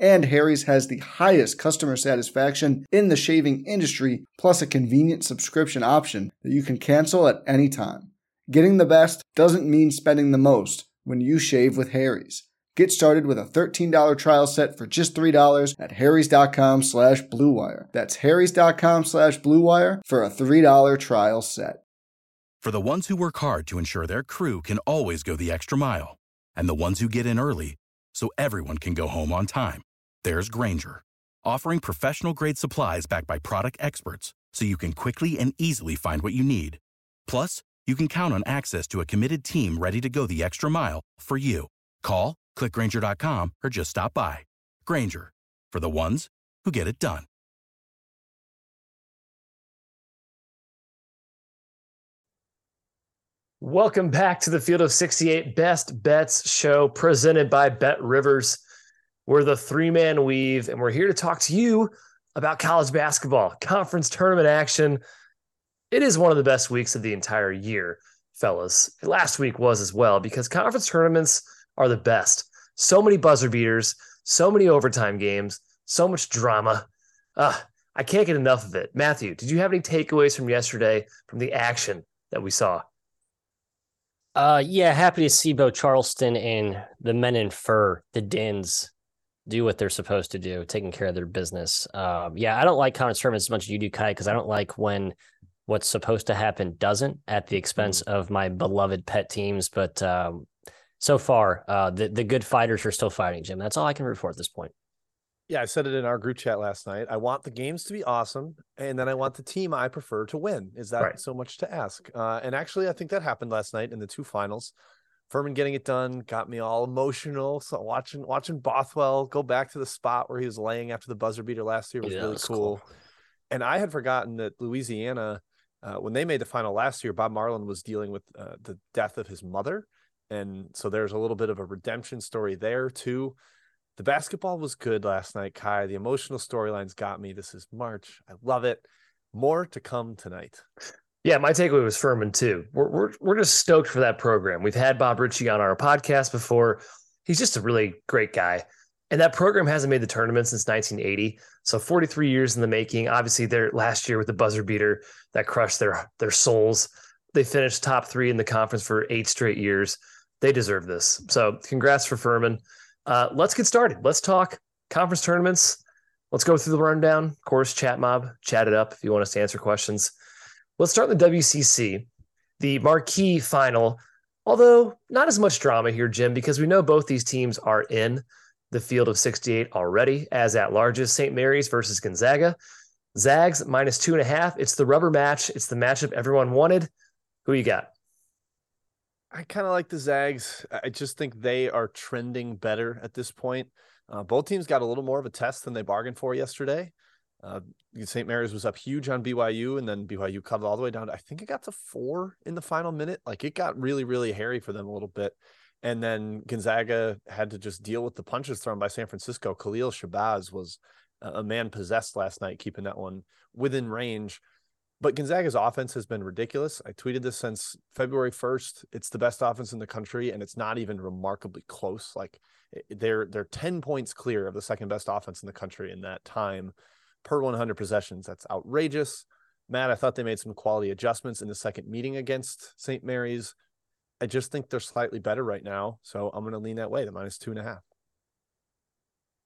And Harry's has the highest customer satisfaction in the shaving industry, plus a convenient subscription option that you can cancel at any time. Getting the best doesn't mean spending the most when you shave with Harry's. Get started with a $13 trial set for just $3 at harrys.com slash bluewire. That's harrys.com slash bluewire for a $3 trial set. For the ones who work hard to ensure their crew can always go the extra mile, and the ones who get in early so everyone can go home on time, there's Grainger, offering professional grade supplies backed by product experts so you can quickly and easily find what you need. Plus, you can count on access to a committed team ready to go the extra mile for you. Call, clickgrainger.com, or just stop by. Grainger, for the ones who get it done. Welcome back to the Field of 68 Best Bets show presented by BetRivers. We're the three man weave, and we're here to talk to you about college basketball, conference tournament action. It is one of the best weeks of the entire year, fellas. Last week was as well because conference tournaments are the best. So many buzzer beaters, so many overtime games, so much drama. Uh, I can't get enough of it. Matthew, did you have any takeaways from yesterday from the action that we saw? Uh, yeah, happy to see both Charleston and the men in fur, the Dins, do what they're supposed to do, taking care of their business. Um, yeah, I don't like conference tournaments as much as you do, Ky, because I don't like when what's supposed to happen doesn't at the expense mm-hmm. of my beloved pet teams. But um, so far, uh, the the good fighters are still fighting, Jim. That's all I can report at this point. Yeah, I said it in our group chat last night. I want the games to be awesome, and then I want the team I prefer to win. Is that right. so much to ask? Uh, and actually, I think that happened last night in the two finals. Furman getting it done got me all emotional. So watching watching Bothwell go back to the spot where he was laying after the buzzer beater last year was yeah, really cool. cool. And I had forgotten that Louisiana, uh, when they made the final last year, Bob Marlin was dealing with uh, the death of his mother, and so there's a little bit of a redemption story there too the basketball was good last night, Ky. The emotional storylines got me. This is March. I love it. More to come tonight. Yeah, my takeaway was Furman too. We're, we're, we're just stoked for that program. We've had Bob Richey on our podcast before. He's just a really great guy. And that program hasn't made the tournament since 1980. So 43 years in the making. Obviously, their last year with the buzzer beater that crushed their their souls. They finished top three in the conference for eight straight years. They deserve this. So congrats for Furman. Uh, let's get started. Let's talk conference tournaments. Let's go through the rundown. Of course, chat mob, chat it up if you want us to answer questions. Let's start in the WCC, the marquee final. Although not as much drama here, Jim, because we know both these teams are in the field of 68 already, as at largest St. Mary's versus Gonzaga. Zags minus two and a half. It's the rubber match. It's the matchup everyone wanted. Who you got? I kind of like the Zags. I just think they are trending better at this point. Uh, both teams got a little more of a test than they bargained for yesterday. Uh, St. Mary's was up huge on BYU, and then BYU cut it all the way down. To, I think it got to four in the final minute. Like it got really, really hairy for them a little bit. And then Gonzaga had to just deal with the punches thrown by San Francisco. Khalil Shabazz was a man possessed last night, keeping that one within range. But Gonzaga's offense has been ridiculous. I tweeted this since February 1st. It's the best offense in the country, and it's not even remarkably close. Like they're they're 10 points clear of the second best offense in the country in that time per 100 possessions. That's outrageous. Matt, I thought they made some quality adjustments in the second meeting against St. Mary's. I just think they're slightly better right now. So I'm going to lean that way, the minus two and a half.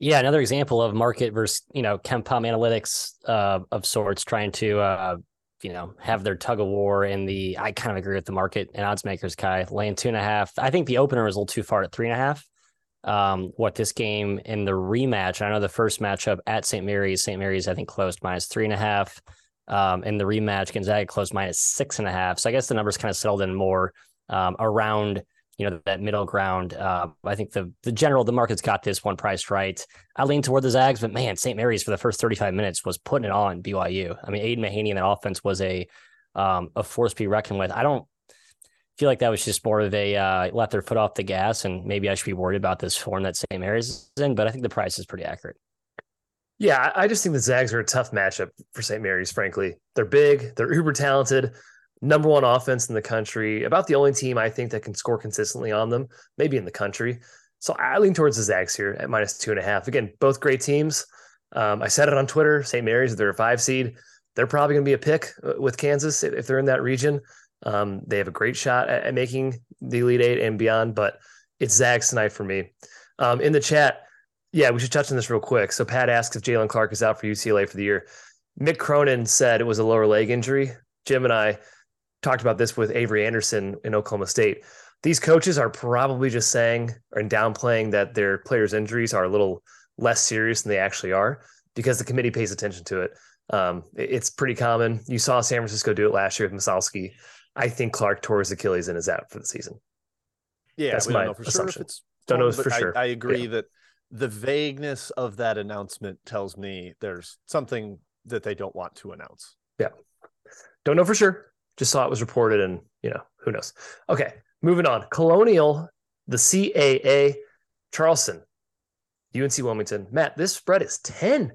Yeah, another example of market versus, you know, KenPom analytics uh, of sorts trying to uh, you know, have their tug of war in the. I kind of agree with the market and odds makers, Ky, laying two and a half. I think the opener is a little too far at three and a half. Um, what this game in the rematch, I know the first matchup at St. Mary's, St. Mary's, I think closed minus three and a half. Um, in the rematch, Gonzaga closed minus six and a half. So I guess the numbers kind of settled in more um, around you know that middle ground. Uh, I think the the general the market's got this one priced right. I lean toward the Zags, but man, St. Mary's for the first 35 minutes was putting it on BYU. I mean, Aidan Mahaney in that offense was a um, a force to be reckoned with. I don't feel like that was just more of a uh, let their foot off the gas, and maybe I should be worried about this form that St. Mary's is in. But I think the price is pretty accurate. Yeah, I just think the Zags are a tough matchup for St. Mary's. Frankly, they're big, they're uber talented number one offense in the country, about the only team I think that can score consistently on them, maybe in the country. So I lean towards the Zags here at minus two and a half. Again, both great teams. Um, I said it on Twitter. St. Mary's, they're a five seed. They're probably going to be a pick uh, with Kansas if they're in that region. Um, they have a great shot at, at, making the Elite Eight and beyond, but it's Zags tonight for me. Um, in the chat, yeah, we should touch on this real quick. So Pat asks if Jaylen Clark is out for UCLA for the year. Mick Cronin said it was a lower leg injury. Jim and I talked about this with Avery Anderson in Oklahoma State. These coaches are probably just saying and downplaying that their players' injuries are a little less serious than they actually are because the committee pays attention to it. Um, it's pretty common. You saw San Francisco do it last year with Massalski. I think Clark tore his Achilles and is out for the season. Yeah, that's my don't know for assumption. sure if it's don't know for sure. I, I agree yeah. that the vagueness of that announcement tells me there's something that they don't want to announce. Yeah, don't know for sure. Just saw it was reported, and you know who knows. Okay, moving on. Colonial, the CAA, Charleston, UNC Wilmington. Matt, this spread is ten.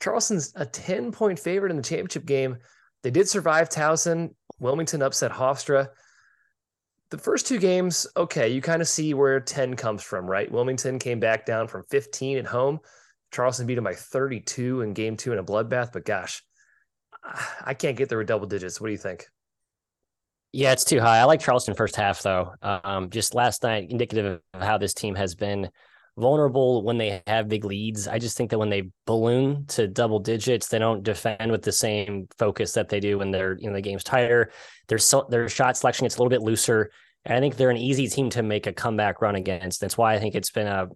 Charleston's a ten point favorite in the championship game. They did survive Towson. Wilmington upset Hofstra. The first two games, okay, you kind of see where 10 comes from, right? Wilmington came back down from 15 at home. Charleston beat them by 32 in game two in a bloodbath, but gosh, I can't get there with double digits. What do you think? Yeah, it's too high. I like Charleston first half though. Um, just last night, indicative of how this team has been vulnerable when they have big leads. I just think that when they balloon to double digits, they don't defend with the same focus that they do when they're you know the game's tighter. Their so, their shot selection gets a little bit looser, and I think they're an easy team to make a comeback run against. That's why I think it's been a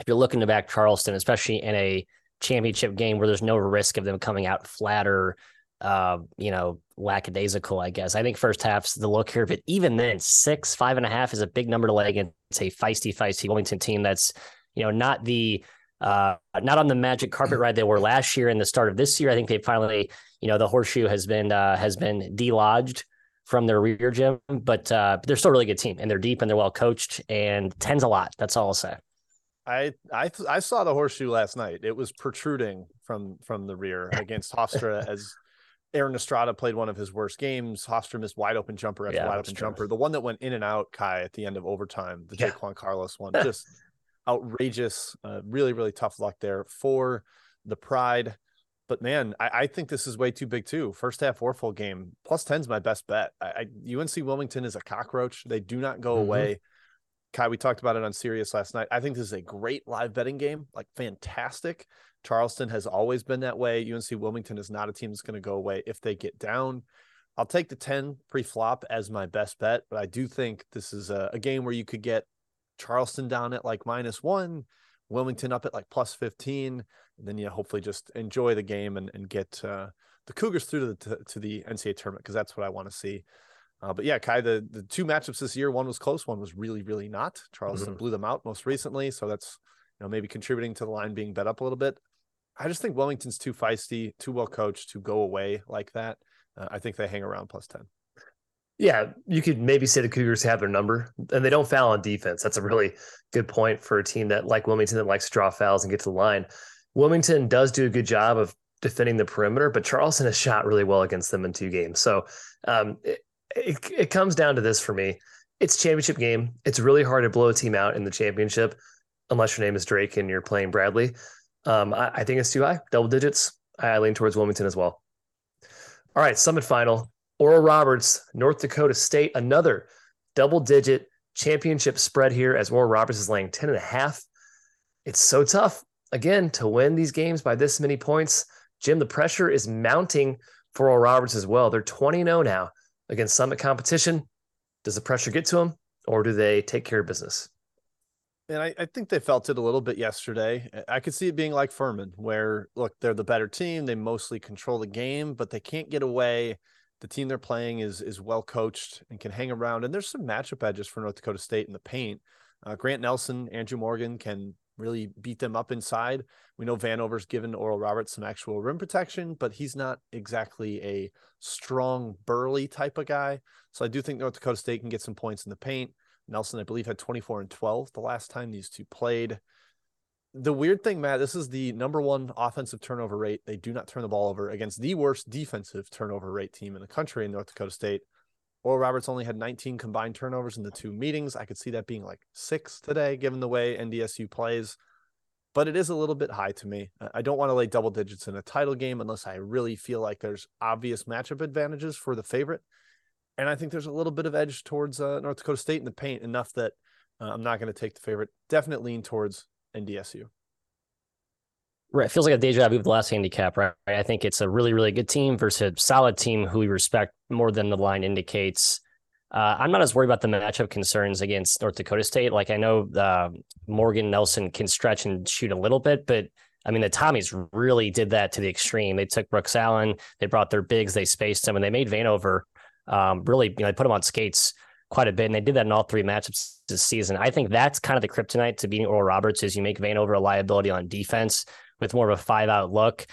if you're looking to back Charleston, especially in a championship game where there's no risk of them coming out flatter uh, you know, lackadaisical, I guess. I think first half's the look here, but even then, six, five and a half is a big number to lay against a feisty, feisty Wilmington team that's, you know, not the uh, not on the magic carpet ride they were last year and the start of this year. I think they finally, you know, the horseshoe has been uh, has been delodged from their rear gym, but uh, they're still a really good team and they're deep and they're well coached and tens a lot. That's all I'll say. I I I saw the horseshoe last night. It was protruding from from the rear against Hofstra as Aaron Estrada played one of his worst games. Hofstra missed wide open jumper after yeah, wide open jumper. The one that went in and out, Ky, at the end of overtime, the yeah. Jaquan Carlos one, just outrageous. Uh, really, really tough luck there for the Pride. But man, I, I, think this is way too big too. First half or full game, plus 10 is my best bet. I, I, UNC Wilmington is a cockroach. They do not go mm-hmm. away. Ky, we talked about it on Sirius last night. I think this is a great live betting game, like fantastic. Charleston has always been that way. UNC Wilmington is not a team that's going to go away if they get down. I'll take the 10 pre flop as my best bet, but I do think this is a, a, game where you could get Charleston down at like minus one, Wilmington up at like plus 15, and then you hopefully just enjoy the game and, and get uh, the Cougars through to the, to, to the NCAA tournament because that's what I want to see. Uh, but yeah, Ky, the, the two matchups this year, one was close, one was really, really not. Charleston mm-hmm. blew them out most recently. So that's, you know, maybe contributing to the line being bet up a little bit. I just think Wilmington's too feisty, too well coached to go away like that. Uh, I think they hang around plus 10. Yeah, you could maybe say the Cougars have their number and they don't foul on defense. That's a really good point for a team that, like Wilmington, that likes to draw fouls and get to the line. Wilmington does do a good job of defending the perimeter, but Charleston has shot really well against them in two games. So um, it, it, it comes down to this for me. It's championship game. It's really hard to blow a team out in the championship unless your name is Drake and you're playing Bradley. Um, I, I, think it's too high, double digits. I lean towards Wilmington as well. All right, Summit Final. Oral Roberts, North Dakota State, another double digit championship spread here as Oral Roberts is laying 10 and a half. It's so tough, again, to win these games by this many points. Jim, the pressure is mounting for Oral Roberts as well. They're 20 0 now against Summit competition. Does the pressure get to them or do they take care of business? And I, I, think they felt it a little bit yesterday. I could see it being like Furman, where look, they're the better team. They mostly control the game, but they can't get away. The team they're playing is is well coached and can hang around. And there's some matchup edges for North Dakota State in the paint. Uh, Grant Nelson, Andrew Morgan can really beat them up inside. We know Vanover's given Oral Roberts some actual rim protection, but he's not exactly a strong, burly type of guy. So I do think North Dakota State can get some points in the paint. Nelson, I believe, had 24 and 12 the last time these two played. The weird thing, Matt, this is the number one offensive turnover rate. They do not turn the ball over against the worst defensive turnover rate team in the country in North Dakota State. Oral Roberts only had 19 combined turnovers in the two meetings. I could see that being like six today, given the way NDSU plays. But it is a little bit high to me. I don't want to lay double digits in a title game unless I really feel like there's obvious matchup advantages for the favorite. And I think there's a little bit of edge towards uh, North Dakota State in the paint, enough that uh, I'm not going to take the favorite. Definitely lean towards NDSU. Right. It feels like a deja vu of the last handicap, right? I think it's a really, really good team versus a solid team who we respect more than the line indicates. Uh, I'm not as worried about the matchup concerns against North Dakota State. Like I know uh, Morgan Nelson can stretch and shoot a little bit, but I mean the Tommies really did that to the extreme. They took Brooks Allen, they brought their bigs, they spaced them, and they made Vanover um, really, you know, they put them on skates quite a bit, and they did that in all three matchups this season. I think that's kind of the kryptonite to beating Oral Roberts is you make Vanover a liability on defense with more of a five out look.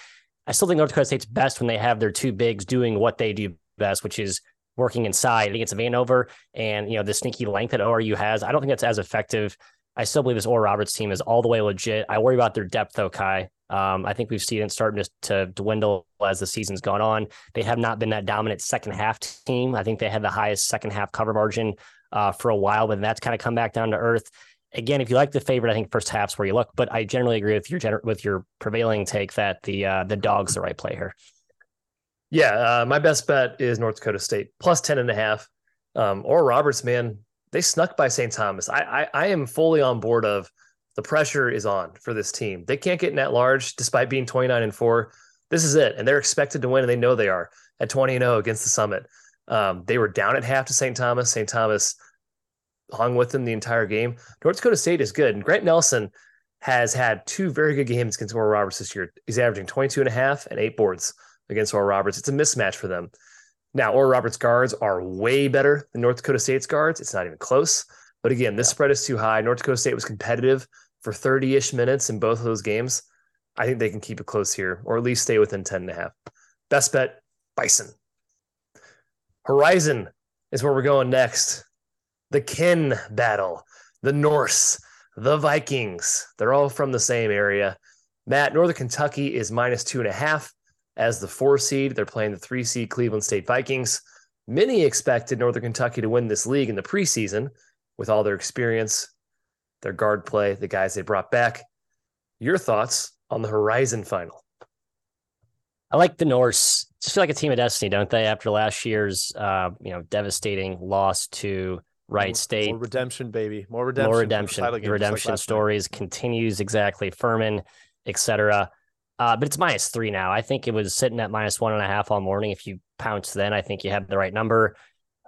I still think North Dakota State's best when they have their two bigs doing what they do best, which is working inside. I think it's Vanover and you know the sneaky length that ORU has. I don't think that's as effective. I still believe this Oral Roberts team is all the way legit. I worry about their depth though, Ky. Um, I think we've seen it starting to, to dwindle as the season's gone on. They have not been that dominant second half team. I think they had the highest second half cover margin uh, for a while, but that's kind of come back down to earth again, if you like the favorite, I think first half's where you look. But I generally agree with your gener- with your prevailing take that the uh, the dog's the right play here. Yeah, uh, my best bet is North Dakota State plus 10 and a half. Um, or Roberts, man, they snuck by St. Thomas. I, I, I am fully on board of the pressure is on for this team. They can't get net large despite being 29 and four. This is it. And they're expected to win, and they know they are at 20 and 0 against the Summit. Um, they were down at half to St. Thomas. St. Thomas hung with them the entire game. North Dakota State is good. And Grant Nelson has had two very good games against Oral Roberts this year. He's averaging 22 and a half and eight boards against Oral Roberts. It's a mismatch for them. Now, Oral Roberts guards are way better than North Dakota State's guards. It's not even close. But again, this spread is too high. North Dakota State was competitive for 30 ish minutes in both of those games. I think they can keep it close here or at least stay within 10 and a half. Best bet, Bison. Horizon is where we're going next the kin battle, the Norse, the Vikings. They're all from the same area. Matt, Northern Kentucky is minus two and a half as the four seed. They're playing the three seed Cleveland State Vikings. Many expected Northern Kentucky to win this league in the preseason with all their experience, their guard play, the guys they brought back. Your thoughts on the Horizon final? I like the Norse. Just feel like a team of destiny, don't they? After last year's, uh, you know, devastating loss to Wright more, State. More redemption, baby. More redemption. More redemption. The, the redemption like stories night. continues exactly. Furman, etc. Uh, but it's minus three now. I think it was sitting at minus one and a half all morning. If you pounce then, I think you have the right number.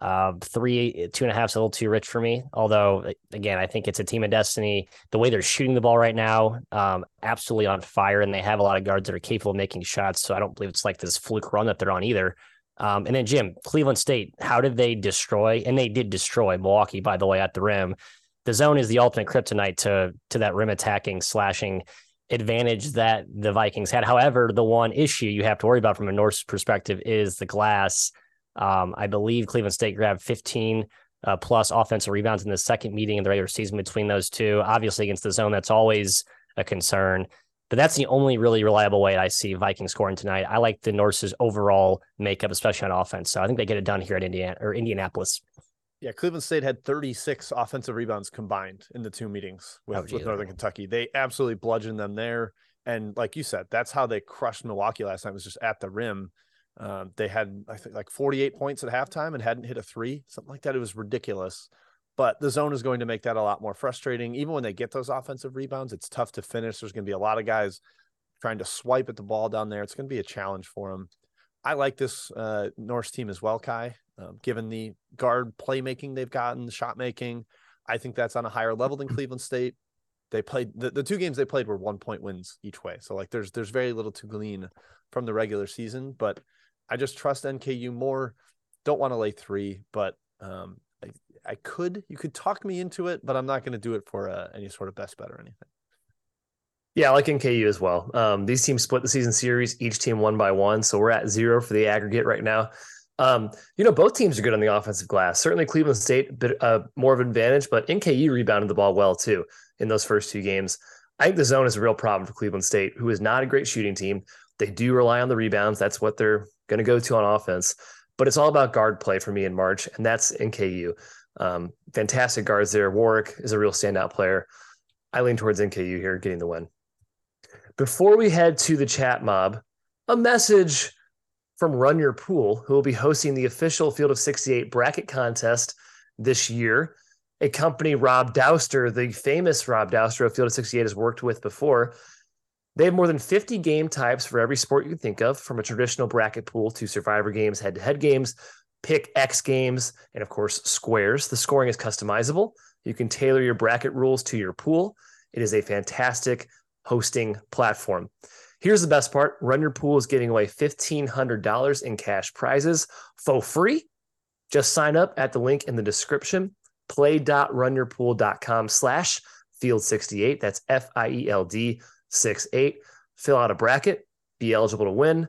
Uh, three, two and a half is a little too rich for me. Although, again, I think it's a team of destiny. The way they're shooting the ball right now, um, absolutely on fire, and they have a lot of guards that are capable of making shots. So I don't believe it's like this fluke run that they're on either. Um, and then Jim, Cleveland State, how did they destroy? And they did destroy Milwaukee, by the way, at the rim. The zone is the ultimate kryptonite to to that rim attacking, slashing advantage that the Vikings had. However, the one issue you have to worry about from a Norse perspective is the glass. Um, I believe Cleveland State grabbed 15 uh, plus offensive rebounds in the second meeting in the regular season between those two. Obviously, against the zone, that's always a concern. But that's the only really reliable way I see Vikings scoring tonight. I like the Norse's overall makeup, especially on offense. So I think they get it done here at Indiana or Indianapolis. Yeah, Cleveland State had 36 offensive rebounds combined in the two meetings with, oh, with Northern Kentucky. They absolutely bludgeoned them there. And like you said, that's how they crushed Milwaukee last night was just at the rim. Um, they had I think like 48 points at halftime and hadn't hit a three, something like that. It was ridiculous. But the zone is going to make that a lot more frustrating. Even when they get those offensive rebounds, it's tough to finish. There's going to be a lot of guys trying to swipe at the ball down there. It's going to be a challenge for them. I like this uh, Norse team as well, Ky. Um, given the guard playmaking they've gotten, the shot making, I think that's on a higher level than Cleveland State. They played the, the two games they played were one point wins each way. So like there's there's very little to glean from the regular season, but I just trust NKU more. Don't want to lay three, but um, I, I could. You could talk me into it, but I'm not going to do it for uh, any sort of best bet or anything. Yeah, I like NKU as well. Um, these teams split the season series. Each team one by one, so we're at zero for the aggregate right now. Um, you know, both teams are good on the offensive glass. Certainly, Cleveland State bit uh, more of an advantage, but NKU rebounded the ball well too in those first two games. I think the zone is a real problem for Cleveland State, who is not a great shooting team. They do rely on the rebounds. That's what they're going to go to on offense. But it's all about guard play for me in March, and that's NKU. Um, fantastic guards there. Warrick is a real standout player. I lean towards NKU here, getting the win. Before we head to the chat mob, a message from Run Your Pool, who will be hosting the official Field of 68 bracket contest this year. A company Rob Dauster, the famous Rob Dauster of Field of 68, has worked with before. They have more than 50 game types for every sport you can think of, from a traditional bracket pool to survivor games, head to head games, pick X games, and of course, squares. The scoring is customizable. You can tailor your bracket rules to your pool. It is a fantastic hosting platform. Here's the best part Run Your Pool is giving away $1,500 in cash prizes for free. Just sign up at the link in the description play.runyourpool.com slash field 68. That's F I E L D 68. Fill out a bracket, be eligible to win.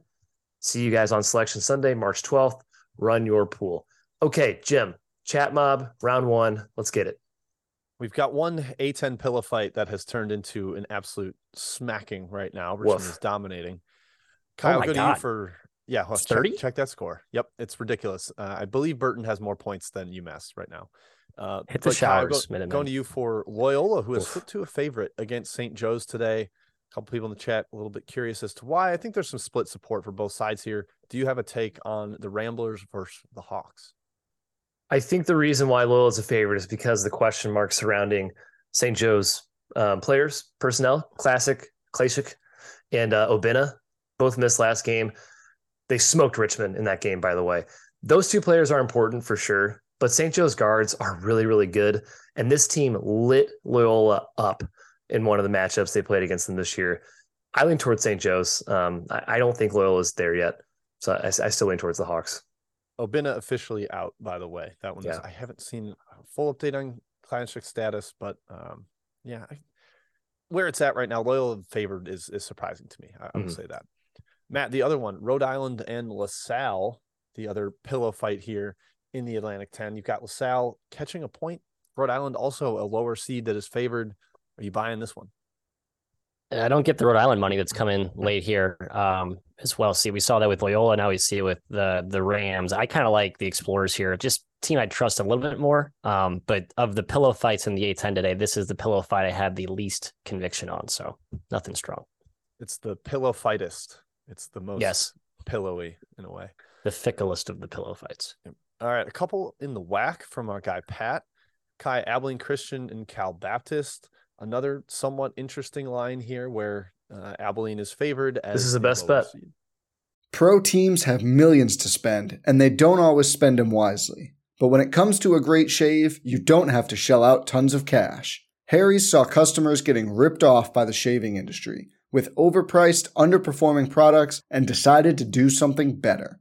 See you guys on Selection Sunday, March 12th. Run your pool. Okay, Jim, chat mob, round one. Let's get it. We've got one A10 pillow fight that has turned into an absolute smacking right now. Richmond Woof. is dominating. Kyle, oh go God. to you for yeah, well, check, check, that score. Yep, it's ridiculous. Uh, I believe Burton has more points than UMass right now. Uh, Hit the showers. Kyle, go, going to you for Loyola, who has Oof. flipped to a favorite against St. Joe's today. Couple people in the chat a little bit curious as to why. I think there's some split support for both sides here. Do you have a take on the Ramblers versus the Hawks? I think the reason why Loyola is a favorite is because the question mark surrounding St. Joe's um, players, personnel, Classic, Klasik, and uh, Obinna both missed last game. They smoked Richmond in that game, by the way. Those two players are important for sure, but St. Joe's guards are really, really good. And this team lit Loyola up in one of the matchups they played against them this year. I lean towards St. Joe's. Um, I, I, don't think Loyola is there yet. So I, I still lean towards the Hawks. Obinna officially out, by the way. That one yeah. is, I haven't seen a full update on Classic status, but um, yeah, I, where it's at right now, Loyola favored is is surprising to me. I, I would mm-hmm. say that. Matt, the other one, Rhode Island and LaSalle, the other pillow fight here in the Atlantic 10. You've got LaSalle catching a point. Rhode Island also a lower seed that is favored. Are you buying this one? I don't get the Rhode Island money that's coming late here um, as well. See, we saw that with Loyola. Now we see it with the the Rams. I kind of like the Explorers here. Just team I trust a little bit more. Um, but of the pillow fights in the A10 today, this is the pillow fight I had the least conviction on. So nothing strong. It's the pillow fightest. It's the most yes pillowy in a way. The ficklest of the pillow fights. All right, a couple in the WAC from our guy Pat, Ky Abilene Christian and Cal Baptist another somewhat interesting line here where uh, Abilene is favored. As this is the best bet. Seed. Pro teams have millions to spend, and they don't always spend them wisely. But when it comes to a great shave, you don't have to shell out tons of cash. Harry's saw customers getting ripped off by the shaving industry with overpriced, underperforming products and decided to do something better.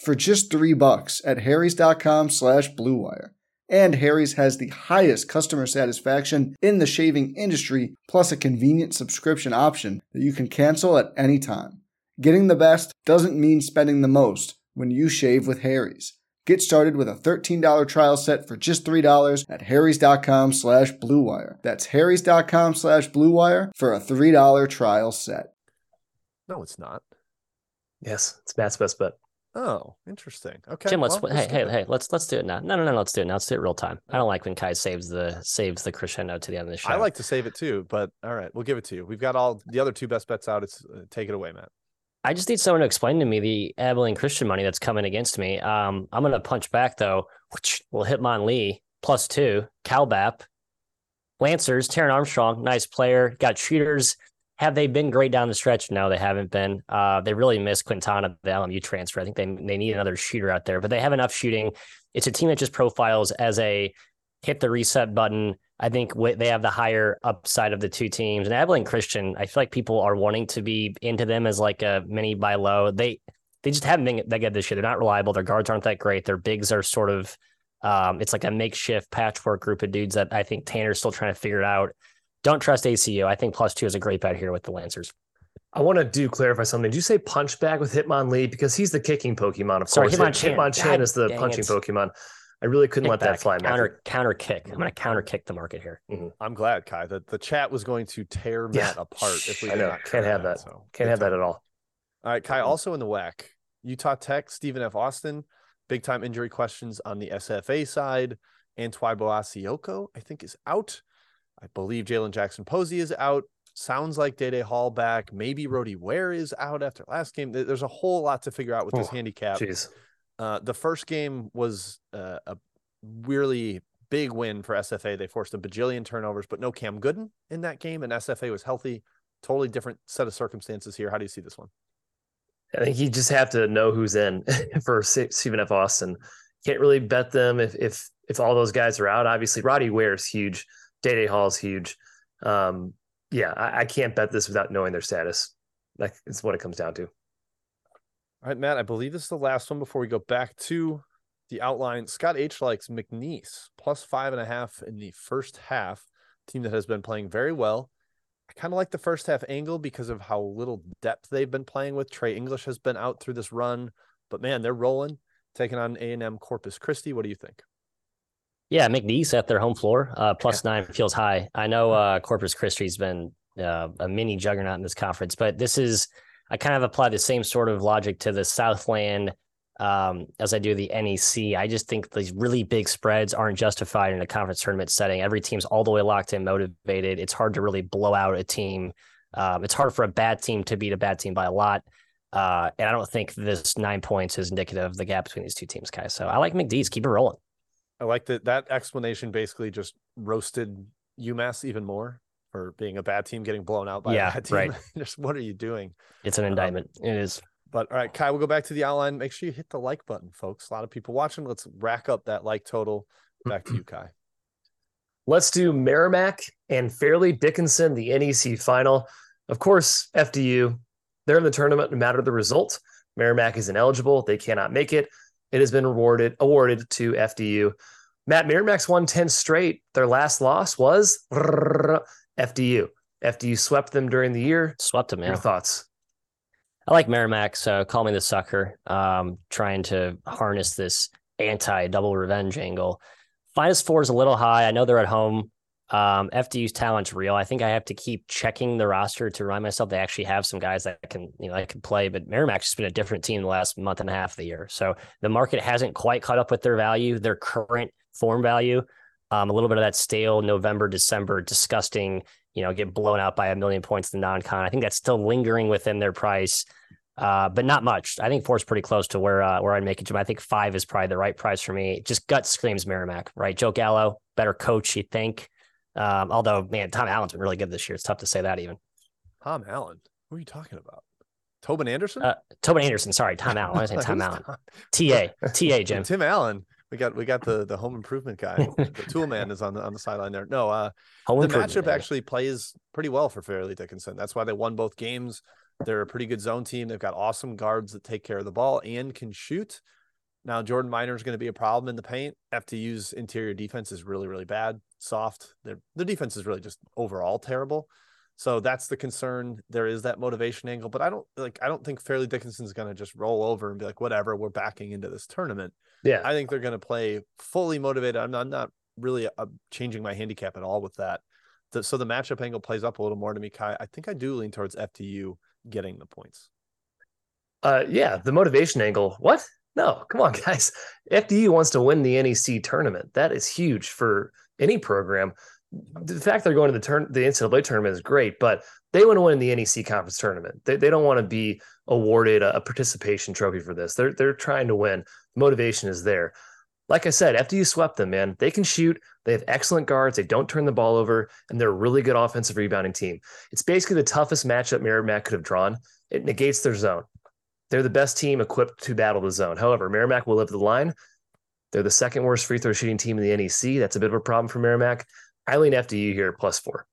for just three bucks at harrys.com slash bluewire. And Harry's has the highest customer satisfaction in the shaving industry, plus a convenient subscription option that you can cancel at any time. Getting the best doesn't mean spending the most when you shave with Harry's. Get started with a $13 trial set for just $3 at harrys.com slash bluewire. That's harrys.com slash bluewire for a $3 trial set. No, it's not. Yes, it's Matt's best bet. Oh, interesting. Okay, Jim, let's well, hey hey hey let's let's do it now. No no no, let's do it now. Let's do it real time. I don't like when Ky saves the saves the crescendo to the end of the show. I like to save it too, but all right, we'll give it to you. We've got all the other two best bets out. It's uh, take it away, Matt. I just need someone to explain to me the Abilene Christian money that's coming against me. Um, I'm gonna punch back though. Which will Hitmonlee plus two, Calbap, Lancers, Taran Armstrong, nice player. Got shooters. Have they been great down the stretch? No, they haven't been. Uh, they really missed Quintana, the LMU transfer. I think they they need another shooter out there, but they have enough shooting. It's a team that just profiles as a hit the reset button. I think they have the higher upside of the two teams. And Abilene Christian, I feel like people are wanting to be into them as like a mini by low. They they just haven't been that good this year. They're not reliable. Their guards aren't that great. Their bigs are sort of um, it's like a makeshift patchwork group of dudes that I think Tanner's still trying to figure out. Don't trust ACU. I think plus two is a great bet here with the Lancers. I want to do clarify something. Did you say punchback with Hitmonlee? Because he's the kicking Pokemon, of Sorry, course. Hitmonchan. Hitmonchan God is the punching it. Pokemon. I really couldn't let that Kickback, fly. Matthew. Counter counter kick. I'm going to counter kick the market here. Mm-hmm. I'm glad, Ky. The the chat was going to tear Yeah. Matt apart if we I know. not Can't have that. So Can't good have that at all. All right, Ky. Mm-hmm. Also in the WAC, Utah Tech, Stephen F. Austin, big time injury questions on the SFA side. Antwi-Boasiako, I think, is out. I believe Jalen Jackson Posey is out. Sounds like Day Day Hall back. Maybe Rody Ware is out after last game. There's a whole lot to figure out with this Oh, handicap. Uh, the first game was uh, a really big win for SFA. They forced a bajillion turnovers, but no Cam Gooden in that game, and SFA was healthy. Totally different set of circumstances here. How do you see this one? I think you just have to know who's in for Stephen F. Austin. Can't really bet them if if if all those guys are out. Obviously, Roddy Ware is huge. Day Day Hall is huge. Um, yeah, I, I can't bet this without knowing their status. Like it's what it comes down to. All right, Matt, I believe this is the last one before we go back to the outline. Scott H likes McNeese plus five and a half in the first half. Team that has been playing very well. I kind of like the first half angle because of how little depth they've been playing with. Trey English has been out through this run, but man, they're rolling, taking on A and M Corpus Christi. What do you think? Yeah, McNeese at their home floor, uh, plus nine feels high. I know uh, Corpus Christi's been uh, a mini juggernaut in this conference, but this is I kind of apply the same sort of logic to the Southland um, as I do the NEC. I just think these really big spreads aren't justified in a conference tournament setting. Every team's all the way locked in, motivated. It's hard to really blow out a team. Um, it's hard for a bad team to beat a bad team by a lot. Uh, and I don't think this nine points is indicative of the gap between these two teams, guys. So I like McNeese. Keep it rolling. I like that that explanation basically just roasted UMass even more for being a bad team, getting blown out by Yeah, a bad team. right. just what are you doing? It's an um, indictment. it is. But all right, Ky, we'll go back to the outline. Make sure you hit the like button, folks. A lot of people watching. Let's rack up that like total. Back to you, Ky. Let's do Merrimack and Fairleigh Dickinson, the NEC final. Of course, FDU, they're in the tournament no matter the result. Merrimack is ineligible. They cannot make it. It has been rewarded, awarded to FDU. Matt Merrimack's won 10 straight. Their last loss was FDU. FDU swept them during the year. Swept him, Your thoughts? I like Merrimack, so call me the sucker. Um, trying to harness this anti double revenge angle. Finest four is a little high. I know they're at home. Um, FDU's talent's real. I think I have to keep checking the roster to remind myself they actually have some guys that can, you know, that can play. But Merrimack's been a different team the last month and a half of the year. So the market hasn't quite caught up with their value, their current form value. Um, a little bit of that stale November, December, disgusting, you know, get blown out by a million points in the non-con. I think that's still lingering within their price, uh, but not much. I think four is pretty close to where uh, where I'd make it to. I think five is probably the right price for me. Just gut screams Merrimack, right? Joe Gallo, better coach, you think? Um, although, man, Tom Allen's been really good this year. It's tough to say that even. Tom Allen. Who are you talking about? Tobin Anderson? Uh, Tobin Anderson, sorry, Tom Allen. I was saying Tom Allen. TA, TA, Jim. Tim Allen. We got we got the the home improvement guy. the tool man is on the on the sideline there. No, uh Home the matchup baby. actually plays pretty well for Fairleigh Dickinson. That's why they won both games. They're a pretty good zone team. They've got awesome guards that take care of the ball and can shoot. Now Jordan Minor is going to be a problem in the paint. FDU's interior defense is really really bad, soft. Their their defense is really just overall terrible. So that's the concern. There is that motivation angle, but I don't like. I don't think Fairleigh Dickinson's going to just roll over and be like, "Whatever, we're backing into this tournament." Yeah. I think they're going to play fully motivated. I'm not, I'm not really uh, changing my handicap at all with that. The- so the matchup angle plays up a little more to me, Ky. I think I do lean towards FDU getting the points. Uh, yeah, the motivation angle. What? No, come on, guys. FDU wants to win the NEC tournament. That is huge for any program. The fact they're going to the turn, the NCAA tournament is great, but they want to win the NEC conference tournament. They, they don't want to be awarded a, a participation trophy for this. They're they're trying to win. Motivation is there. Like I said, FDU swept them, man. They can shoot. They have excellent guards. They don't turn the ball over, and they're a really good offensive rebounding team. It's basically the toughest matchup Merrimack could have drawn. It negates their zone. They're the best team equipped to battle the zone. However, Merrimack will live the line. They're the second worst free throw shooting team in the NEC. That's a bit of a problem for Merrimack. I lean FDU here plus four.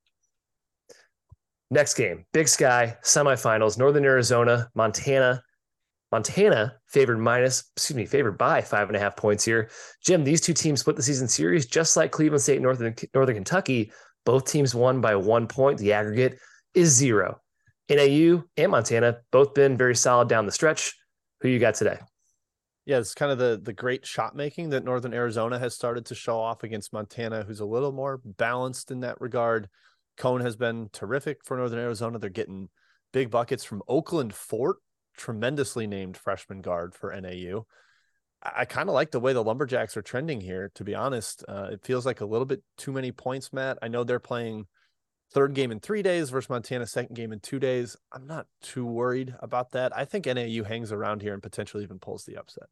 Next game, Big Sky semifinals, Northern Arizona, Montana. Montana favored minus, excuse me, favored by five and a half points here. Jim, these two teams split the season series just like Cleveland State, Northern Northern Kentucky. Both teams won by one point. The aggregate is zero. NAU and Montana both been very solid down the stretch. Who you got today? Yeah, it's kind of the the great shot making that Northern Arizona has started to show off against Montana, who's a little more balanced in that regard. Cone has been terrific for Northern Arizona. They're getting big buckets from Oakland Fort, tremendously named freshman guard for NAU. I, I kind of like the way the Lumberjacks are trending here, to be honest. Uh, it feels like a little bit too many points, Matt. I know they're playing third game in three days versus Montana, second game in two days. I'm not too worried about that. I think NAU hangs around here and potentially even pulls the upset.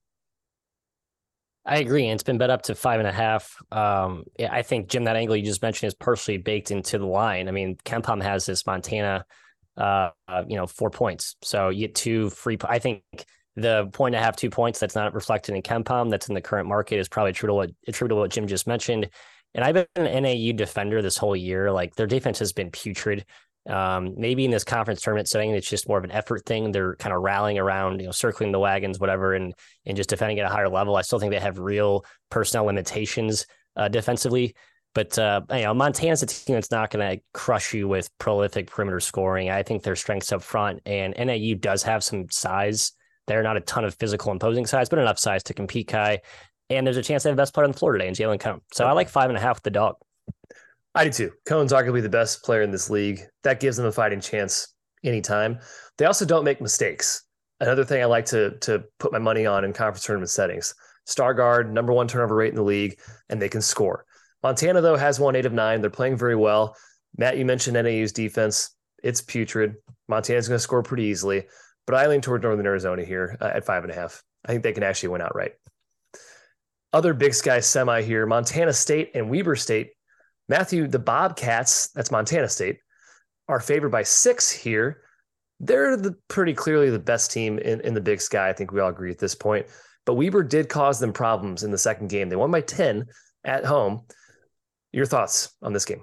I agree. And it's been bet up to five and a half. Um, I think, Jim, that angle you just mentioned is partially baked into the line. I mean, KenPom has this Montana, uh, uh, you know, four points. So you get two free. I think the point and a half, two points that's not reflected in KenPom, that's in the current market is probably true to what, true to what Jim just mentioned. And I've been an NAU defender this whole year. Like their defense has been putrid. Um, maybe in this conference tournament setting, it's just more of an effort thing. They're kind of rallying around, you know, circling the wagons, whatever, and and just defending at a higher level. I still think they have real personnel limitations uh, defensively. But uh, you know, Montana's a team that's not going to crush you with prolific perimeter scoring. I think their strengths up front, and NAU does have some size. They're not a ton of physical imposing size, but enough size to compete. Ky, and there's a chance they have the best player on the floor today in Jalen Cone. So I like five and a half with the dog. I do too. Cone's arguably the best player in this league. That gives them a fighting chance anytime. They also don't make mistakes. Another thing I like to to put my money on in conference tournament settings. Star guard, number one turnover rate in the league, and they can score. Montana, though, has won eight of nine. They're playing very well. Matt, you mentioned NAU's defense. It's putrid. Montana's going to score pretty easily, but I lean toward Northern Arizona here uh, at five and a half. I think they can actually win outright. Other Big Sky semi here Montana State and Weber State Matthew, the Bobcats, that's Montana State, are favored by six here. They're the pretty clearly the best team in, in the Big Sky. I think we all agree at this point. But Weber did cause them problems in the second game. They won by 10 at home. Your thoughts on this game?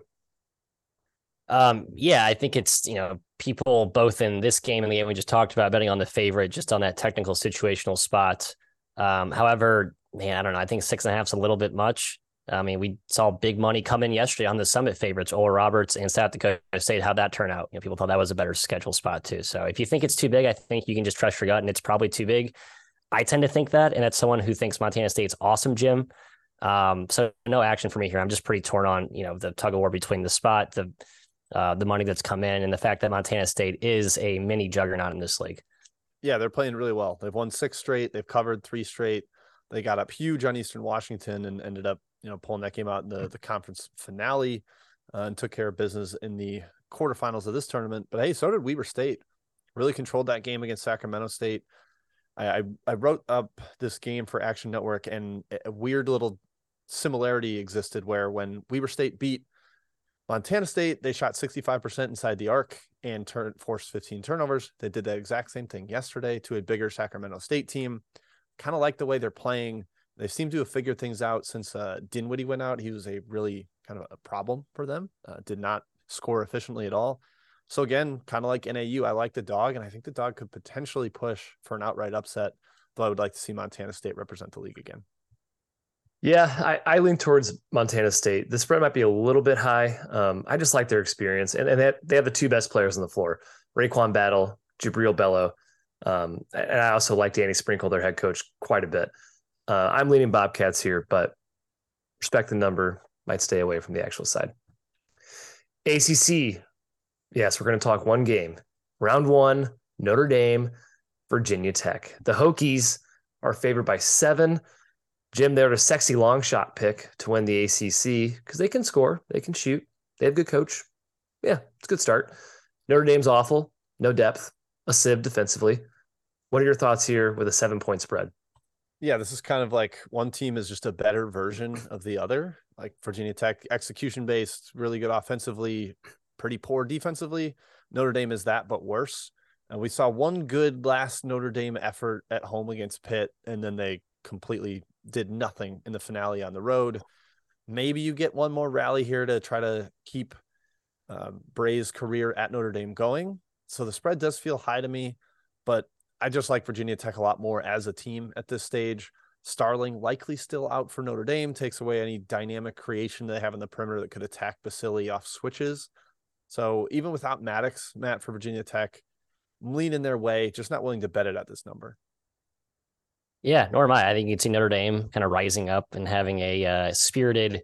Um, yeah, I think it's, you know, people both in this game and the game we just talked about betting on the favorite just on that technical situational spot. Um, however, man, I don't know. I think six and a half is a little bit much. I mean, we saw big money come in yesterday on the summit favorites, Oral Roberts and South Dakota State. How'd that turn out? You know, people thought that was a better schedule spot too. So if you think it's too big, I think you can just trust your gut and it's probably too big. I tend to think that, and as someone who thinks Montana State's awesome, Jim. Um, so no action for me here. I'm just pretty torn on, you know, the tug of war between the spot, the uh, the money that's come in, and the fact that Montana State is a mini juggernaut in this league. Yeah, they're playing really well. They've won six straight. They've covered three straight. They got up huge on Eastern Washington and ended up you know, pulling that game out in the, the conference finale uh, and took care of business in the quarterfinals of this tournament. But hey, so did Weber State. Really controlled that game against Sacramento State. I, I, I wrote up this game for Action Network, and a weird little similarity existed where when Weber State beat Montana State, they shot 65% inside the arc and turn, forced 15 turnovers. They did that exact same thing yesterday to a bigger Sacramento State team. Kind of like the way they're playing they seem to have figured things out since uh, Dinwiddie went out. He was a really kind of a problem for them. Uh, did not score efficiently at all. So again, kind of like NAU, I like the dog, and I think the dog could potentially push for an outright upset. Though I would like to see Montana State represent the league again. Yeah, I, I lean towards Montana State. The spread might be a little bit high. Um, I just like their experience, and, and they, have, they have the two best players on the floor: RaeQuan Battle, Jubrile Belo. Um, and I also like Danny Sprinkle, their head coach, quite a bit. Uh, I'm leaning Bobcats here, but respect the number. Might stay away from the actual side. ACC. Yes, we're going to talk one game. Round one, Notre Dame Virginia Tech. The Hokies are favored by seven. Jim, they're a sexy long shot pick to win the ACC because they can score, they can shoot, they have good coach. Yeah, it's a good start. Notre Dame's awful, no depth, a sieve defensively. What are your thoughts here with a seven point spread? Yeah, this is kind of like one team is just a better version of the other. Like Virginia Tech, execution based, really good offensively, pretty poor defensively. Notre Dame is that, but worse. And we saw one good last Notre Dame effort at home against Pitt, and then they completely did nothing in the finale on the road. Maybe you get one more rally here to try to keep uh, Brey's career at Notre Dame going. So the spread does feel high to me, but I just like Virginia Tech a lot more as a team at this stage. Starling likely still out for Notre Dame, takes away any dynamic creation they have in the perimeter that could attack Basile off switches. So even without Maddox, Matt for Virginia Tech, I'm leaning their way, just not willing to bet it at this number. Yeah, nor am I. I think you can see Notre Dame kind of rising up and having a uh, spirited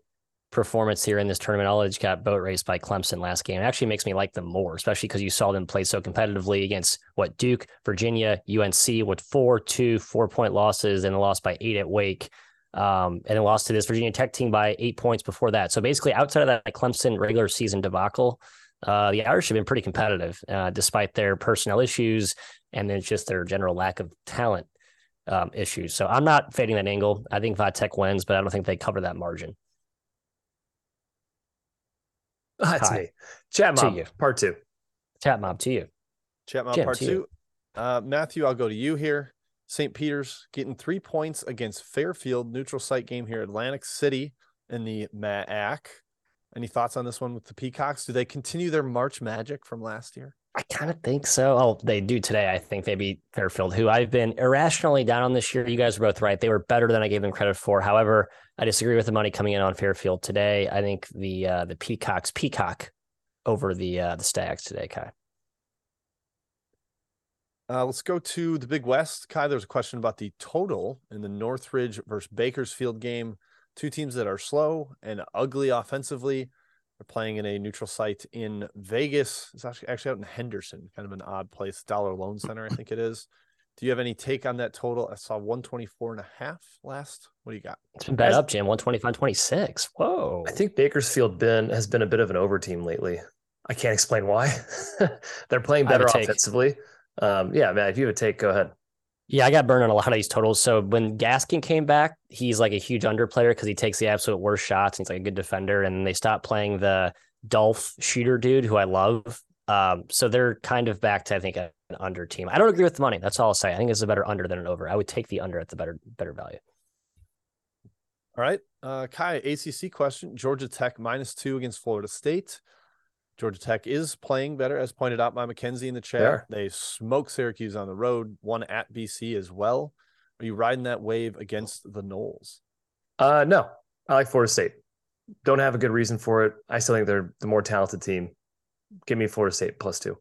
performance here in this tournament. Although they got boat raced by Clemson last game, it actually makes me like them more, especially because you saw them play so competitively against what Duke, Virginia, UNC with four, two, four point losses and a loss by eight at Wake. Um, and then lost to this Virginia Tech team by eight points before that. So basically, outside of that Clemson regular season debacle, uh, the Irish have been pretty competitive uh, despite their personnel issues and then just their general lack of talent um, issues. So I'm not fading that angle. I think Vitek wins, but I don't think they cover that margin. That's Hi. me. Chat mob, to you. part two. Chat mob to you. Chat mob, Jim, part two. Uh, Matthew, I'll go to you here. St. Peter's getting three points against Fairfield, neutral site game here, Atlantic City in the MAAC. Any thoughts on this one with the Peacocks? Do they continue their March magic from last year? I kind of think so. Oh, they do today. I think they beat Fairfield, who I've been irrationally down on this year. You guys are both right. They were better than I gave them credit for. However, I disagree with the money coming in on Fairfield today. I think the uh, the Peacocks peacock over the uh, the Stags today, Ky. Uh, let's go to the Big West. Ky, there's a question about the total in the Northridge versus Bakersfield game. Two teams that are slow and ugly offensively. They're playing in a neutral site in Vegas. It's actually actually out in Henderson, kind of an odd place. Dollar Loan Center, I think it is. Do you have any take on that total? I saw 124 and a half last. What do you got? It's been bet up, Jim. 125, 26. Whoa. I think Bakersfield been has been a bit of an over team lately. I can't explain why. They're playing better offensively. Um, yeah, man, if you have a take, go ahead. Yeah, I got burned on a lot of these totals. So when Gaskin came back, he's like a huge underplayer because he takes the absolute worst shots. And he's like a good defender. And they stopped playing the Dolph shooter dude, who I love. Um, so they're kind of back to I think an under team. I don't agree with the money. That's all I'll say. I think it's a better under than an over. I would take the under at the better better value. All right, uh, Ky, ACC question: Georgia Tech minus two against Florida State. Georgia Tech is playing better, as pointed out by Mackenzie in the chair. They smoke Syracuse on the road, won at BC as well. Are you riding that wave against the Noles? Uh, no, I like Florida State. Don't have a good reason for it. I still think they're the more talented team. Give me Florida State plus two.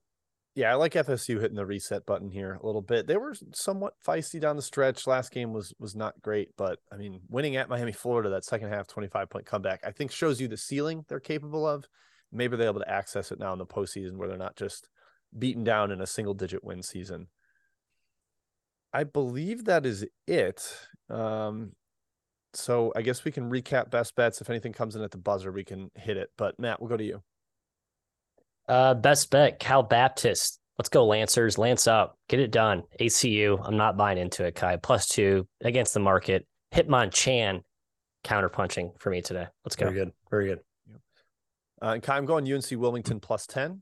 Yeah, I like FSU hitting the reset button here a little bit. They were somewhat feisty down the stretch. Last game was was not great, but I mean, winning at Miami, Florida, that second half twenty five point comeback, I think shows you the ceiling they're capable of maybe they're able to access it now in the postseason where they're not just beaten down in a single digit win season. I believe that is it. Um, so I guess we can recap best bets. If anything comes in at the buzzer, we can hit it. But Matt, we'll go to you. Uh, best bet, Cal Baptist. Let's go, Lancers. Lance up. Get it done. ACU. I'm not buying into it, Ky. Plus two against the market. Hitmonchan counterpunching for me today. Let's go. Very good. Very good. Uh, and I'm going UNC Wilmington plus 10.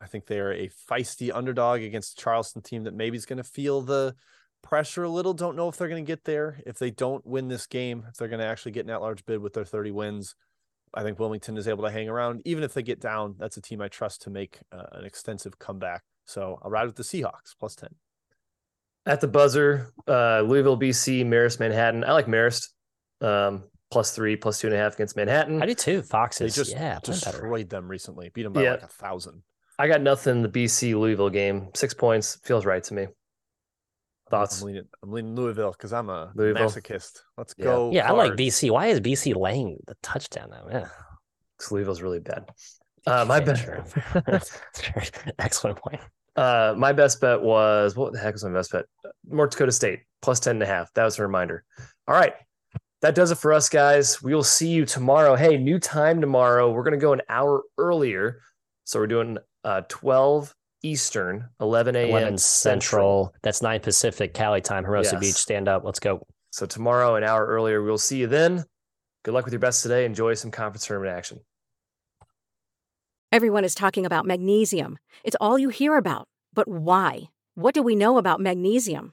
I think they are a feisty underdog against Charleston team that maybe is going to feel the pressure a little. Don't know if they're going to get there. If they don't win this game, if they're going to actually get an at large bid with their 30 wins, I think Wilmington is able to hang around. Even if they get down, that's a team I trust to make uh, an extensive comeback. So I'll ride with the Seahawks plus 10. At the buzzer, uh, Louisville, BC, Marist, Manhattan. I like Marist. Um, plus three, plus two and a half against Manhattan. I do too. Foxes. They just yeah, destroyed them recently. Beat them by yeah. like a thousand. I got nothing. The BC Louisville game, six points feels right to me. Thoughts? I'm leaning, I'm leaning Louisville because I'm a Louisville. masochist. Let's yeah. go. Yeah. I like BC. Why is BC laying the touchdown though? Yeah, Louisville's really bad. Uh, my bad. Excellent point. Uh, my best bet was what the heck was my best bet? North Dakota State plus 10 and a half. That was a reminder. All right. That does it for us, guys. We will see you tomorrow. Hey, new time tomorrow. We're going to go an hour earlier. So we're doing uh, 12 Eastern, 11 a.m. 11 Central. That's 9 Pacific, Cali time, Hermosa Yes. Beach. Stand up. Let's go. So tomorrow, an hour earlier. We'll see you then. Good luck with your best today. Enjoy some conference tournament action. Everyone is talking about magnesium. It's all you hear about. But why? What do we know about magnesium?